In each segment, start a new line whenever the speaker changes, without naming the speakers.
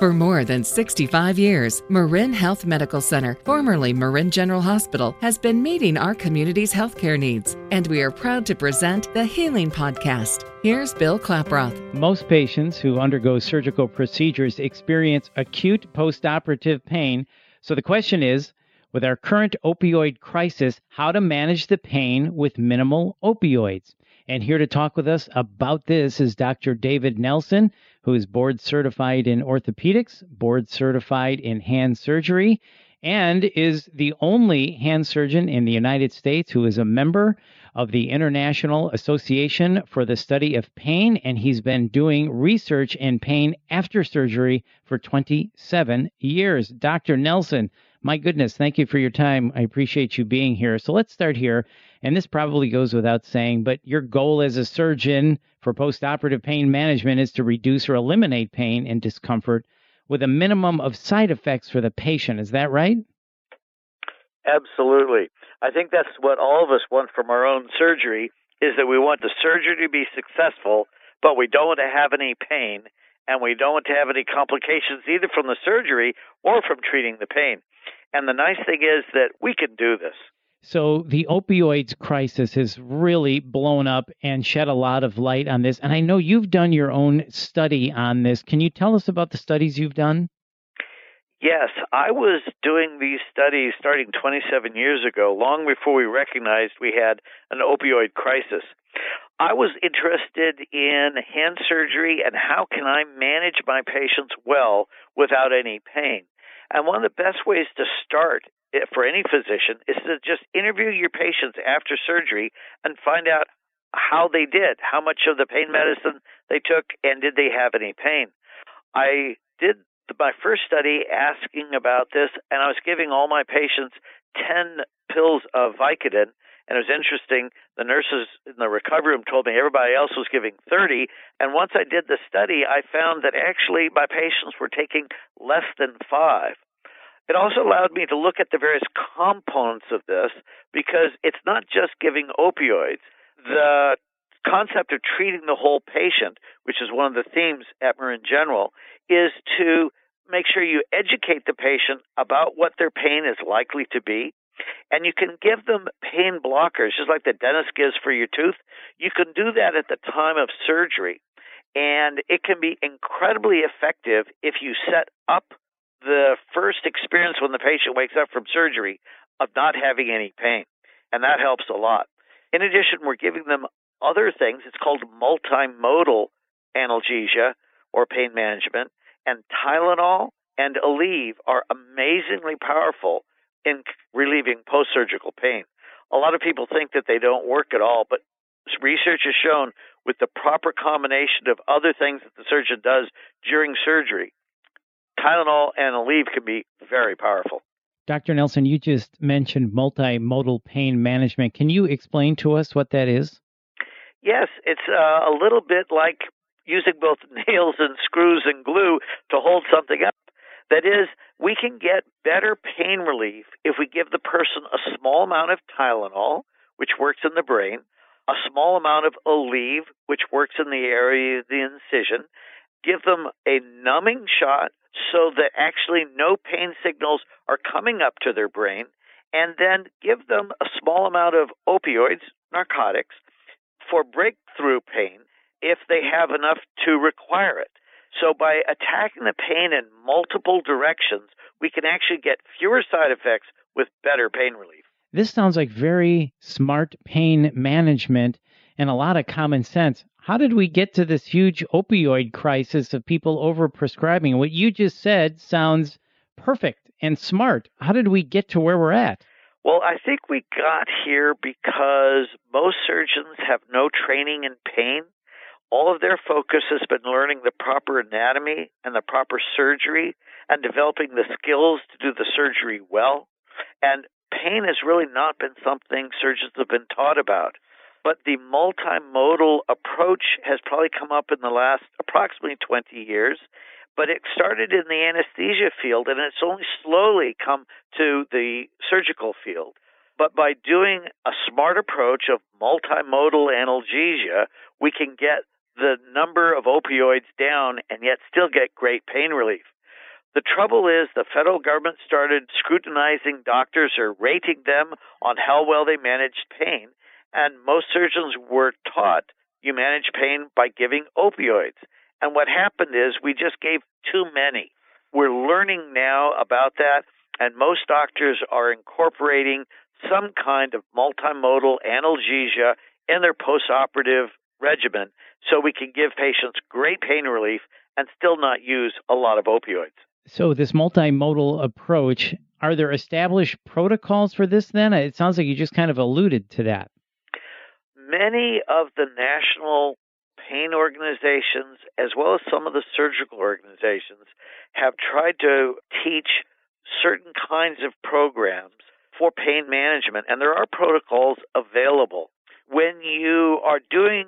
For more than 65 years, Marin Health Medical Center, formerly Marin General Hospital, has been meeting our community's healthcare needs, and we are proud to present the Healing Podcast. Here's Bill Klaproth.
Most patients who undergo surgical procedures experience acute postoperative pain. So the question is, with our current opioid crisis, how to manage the pain with minimal opioids. And here to talk with us about this is Dr. David Nelson, who is board certified in orthopedics, board certified in hand surgery, and is the only hand surgeon in the United States who is a member of the International Association for the Study of Pain, and he's been doing research in pain after surgery for 27 years. Dr. Nelson, my goodness, thank you for your time. I appreciate you being here. So let's start here. And this probably goes without saying, but your goal as a surgeon for postoperative pain management is to reduce or eliminate pain and discomfort with a minimum of side effects for the patient. Is that right?
Absolutely. I think that's what all of us want from our own surgery is that we want the surgery to be successful, but we don't want to have any pain and we don't want to have any complications either from the surgery or from treating the pain. And the nice thing is that we can do this.
So the opioids crisis has really blown up and shed a lot of light on this. And I know you've done your own study on this. Can you tell us about the studies you've done?
Yes, I was doing these studies starting 27 years ago, long before we recognized we had an opioid crisis. I was interested in hand surgery and how can I manage my patients well without any pain. And one of the best ways to start for any physician is to just interview your patients after surgery and find out how they did, how much of the pain medicine they took, and did they have any pain. I did my first study asking about this, and I was giving all my patients 10 pills of Vicodin. And it was interesting. The nurses in the recovery room told me everybody else was giving 30. And once I did the study, I found that actually my patients were taking less than five. It also allowed me to look at the various components of this because it's not just giving opioids. The concept of treating the whole patient, which is one of the themes at Marin General, is to make sure you educate the patient about what their pain is likely to be and you can give them pain blockers, just like the dentist gives for your tooth. You can do that at the time of surgery. And it can be incredibly effective if you set up the first experience when the patient wakes up from surgery of not having any pain. And that helps a lot. In addition, we're giving them other things. It's called multimodal analgesia or pain management. And Tylenol and Aleve are amazingly powerful in relieving post surgical pain. A lot of people think that they don't work at all, but research has shown with the proper combination of other things that the surgeon does during surgery, Tylenol and Aleve can be very powerful.
Dr. Nelson, you just mentioned multimodal pain management. Can you explain to us what that is?
Yes, it's uh, a little bit like using both nails and screws and glue to hold something up. That is, we can get better pain relief if we give the person a small amount of Tylenol, which works in the brain, a small amount of Aleve, which works in the area of the incision, give them a numbing shot so that actually no pain signals are coming up to their brain, and then give them a small amount of opioids, narcotics, for breakthrough pain if they have enough to require it. So by attacking the pain in multiple directions, we can actually get fewer side effects with better pain relief.
This sounds like very smart pain management and a lot of common sense. How did we get to this huge opioid crisis of people overprescribing? What you just said sounds perfect and smart. How did we get to where we're at?
Well, I think we got here because most surgeons have no training in pain all of their focus has been learning the proper anatomy and the proper surgery and developing the skills to do the surgery well. And pain has really not been something surgeons have been taught about. But the multimodal approach has probably come up in the last approximately 20 years. But it started in the anesthesia field and it's only slowly come to the surgical field. But by doing a smart approach of multimodal analgesia, we can get the number of opioids down and yet still get great pain relief. The trouble is, the federal government started scrutinizing doctors or rating them on how well they managed pain, and most surgeons were taught you manage pain by giving opioids. And what happened is we just gave too many. We're learning now about that, and most doctors are incorporating some kind of multimodal analgesia in their postoperative regimen so we can give patients great pain relief and still not use a lot of opioids.
So, this multimodal approach, are there established protocols for this then? It sounds like you just kind of alluded to that.
Many of the national pain organizations, as well as some of the surgical organizations, have tried to teach certain kinds of programs for pain management, and there are protocols available. When you are doing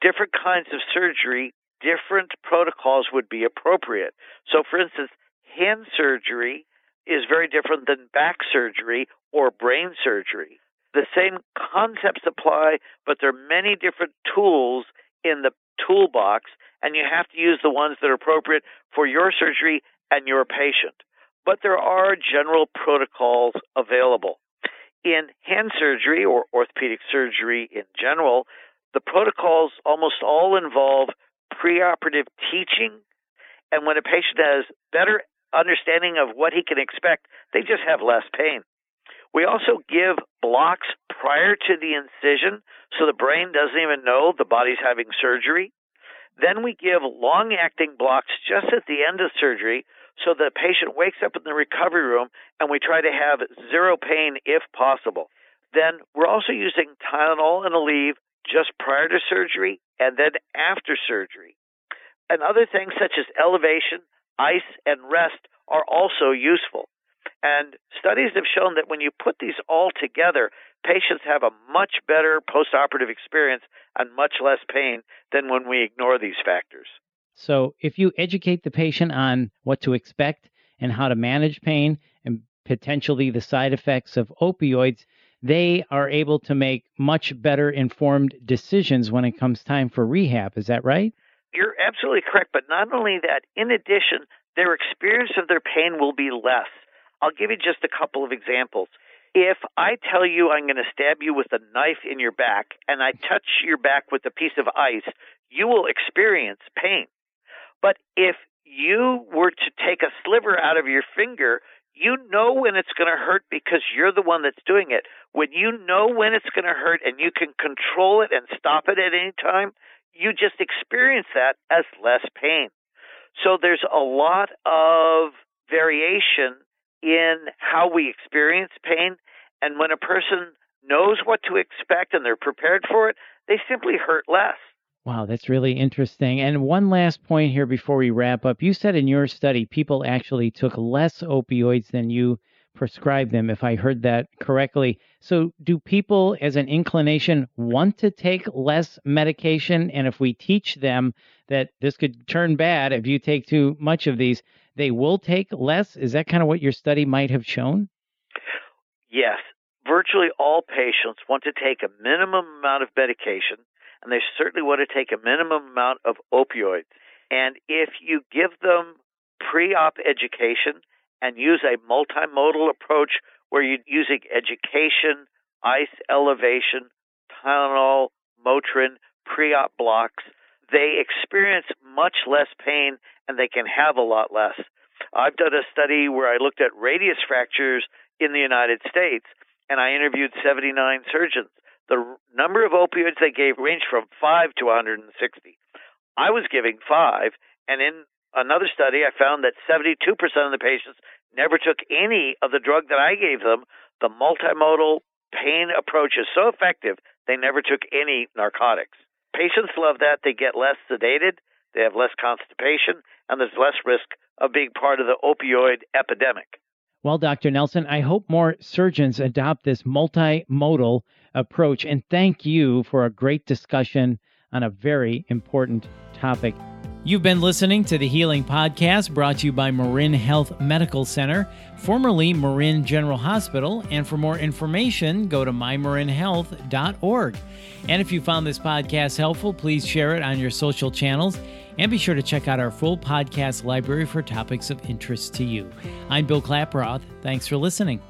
different kinds of surgery, different protocols would be appropriate. So, for instance, hand surgery is very different than back surgery or brain surgery. The same concepts apply, but there are many different tools in the toolbox, and you have to use the ones that are appropriate for your surgery and your patient. But there are general protocols available. In hand surgery or orthopedic surgery in general, the protocols almost all involve preoperative teaching, and when a patient has better understanding of what he can expect, they just have less pain. We also give blocks prior to the incision so the brain doesn't even know the body's having surgery. Then we give long acting blocks just at the end of surgery so the patient wakes up in the recovery room and we try to have zero pain if possible. Then we're also using Tylenol and Aleve just prior to surgery and then after surgery. And other things such as elevation, ice, and rest are also useful. And studies have shown that when you put these all together, patients have a much better postoperative experience and much less pain than when we ignore these factors.
So, if you educate the patient on what to expect and how to manage pain and potentially the side effects of opioids, they are able to make much better informed decisions when it comes time for rehab. Is that right?
You're absolutely correct. But not only that, in addition, their experience of their pain will be less. I'll give you just a couple of examples. If I tell you I'm going to stab you with a knife in your back and I touch your back with a piece of ice, you will experience pain. But if you were to take a sliver out of your finger, you know when it's going to hurt because you're the one that's doing it. When you know when it's going to hurt and you can control it and stop it at any time, you just experience that as less pain. So there's a lot of variation in how we experience pain. And when a person knows what to expect and they're prepared for it, they simply hurt less.
Wow, that's really interesting. And one last point here before we wrap up. You said in your study people actually took less opioids than you prescribed them, if I heard that correctly. So, do people, as an inclination, want to take less medication? And if we teach them that this could turn bad if you take too much of these, they will take less? Is that kind of what your study might have shown?
Yes. Virtually all patients want to take a minimum amount of medication and they certainly want to take a minimum amount of opioids. And if you give them pre op education and use a multimodal approach where you're using education, ice elevation, Tylenol, Motrin, pre op blocks, they experience much less pain and they can have a lot less. I've done a study where I looked at radius fractures in the United States and I interviewed 79 surgeons the number of opioids they gave ranged from 5 to 160. I was giving 5, and in another study, I found that 72% of the patients never took any of the drug that I gave them. The multimodal pain approach is so effective, they never took any narcotics. Patients love that. They get less sedated, they have less constipation, and there's less risk of being part of the opioid epidemic.
Well, Dr. Nelson, I hope more surgeons adopt this multimodal approach. And thank you for a great discussion on a very important topic. You've been listening to the Healing Podcast brought to you by Marin Health Medical Center, formerly Marin General Hospital. And for more information, go to mymarinhealth.org. And if you found this podcast helpful, please share it on your social channels And be sure to check out our full podcast library for topics of interest to you. I'm Bill Klaproth. Thanks for listening.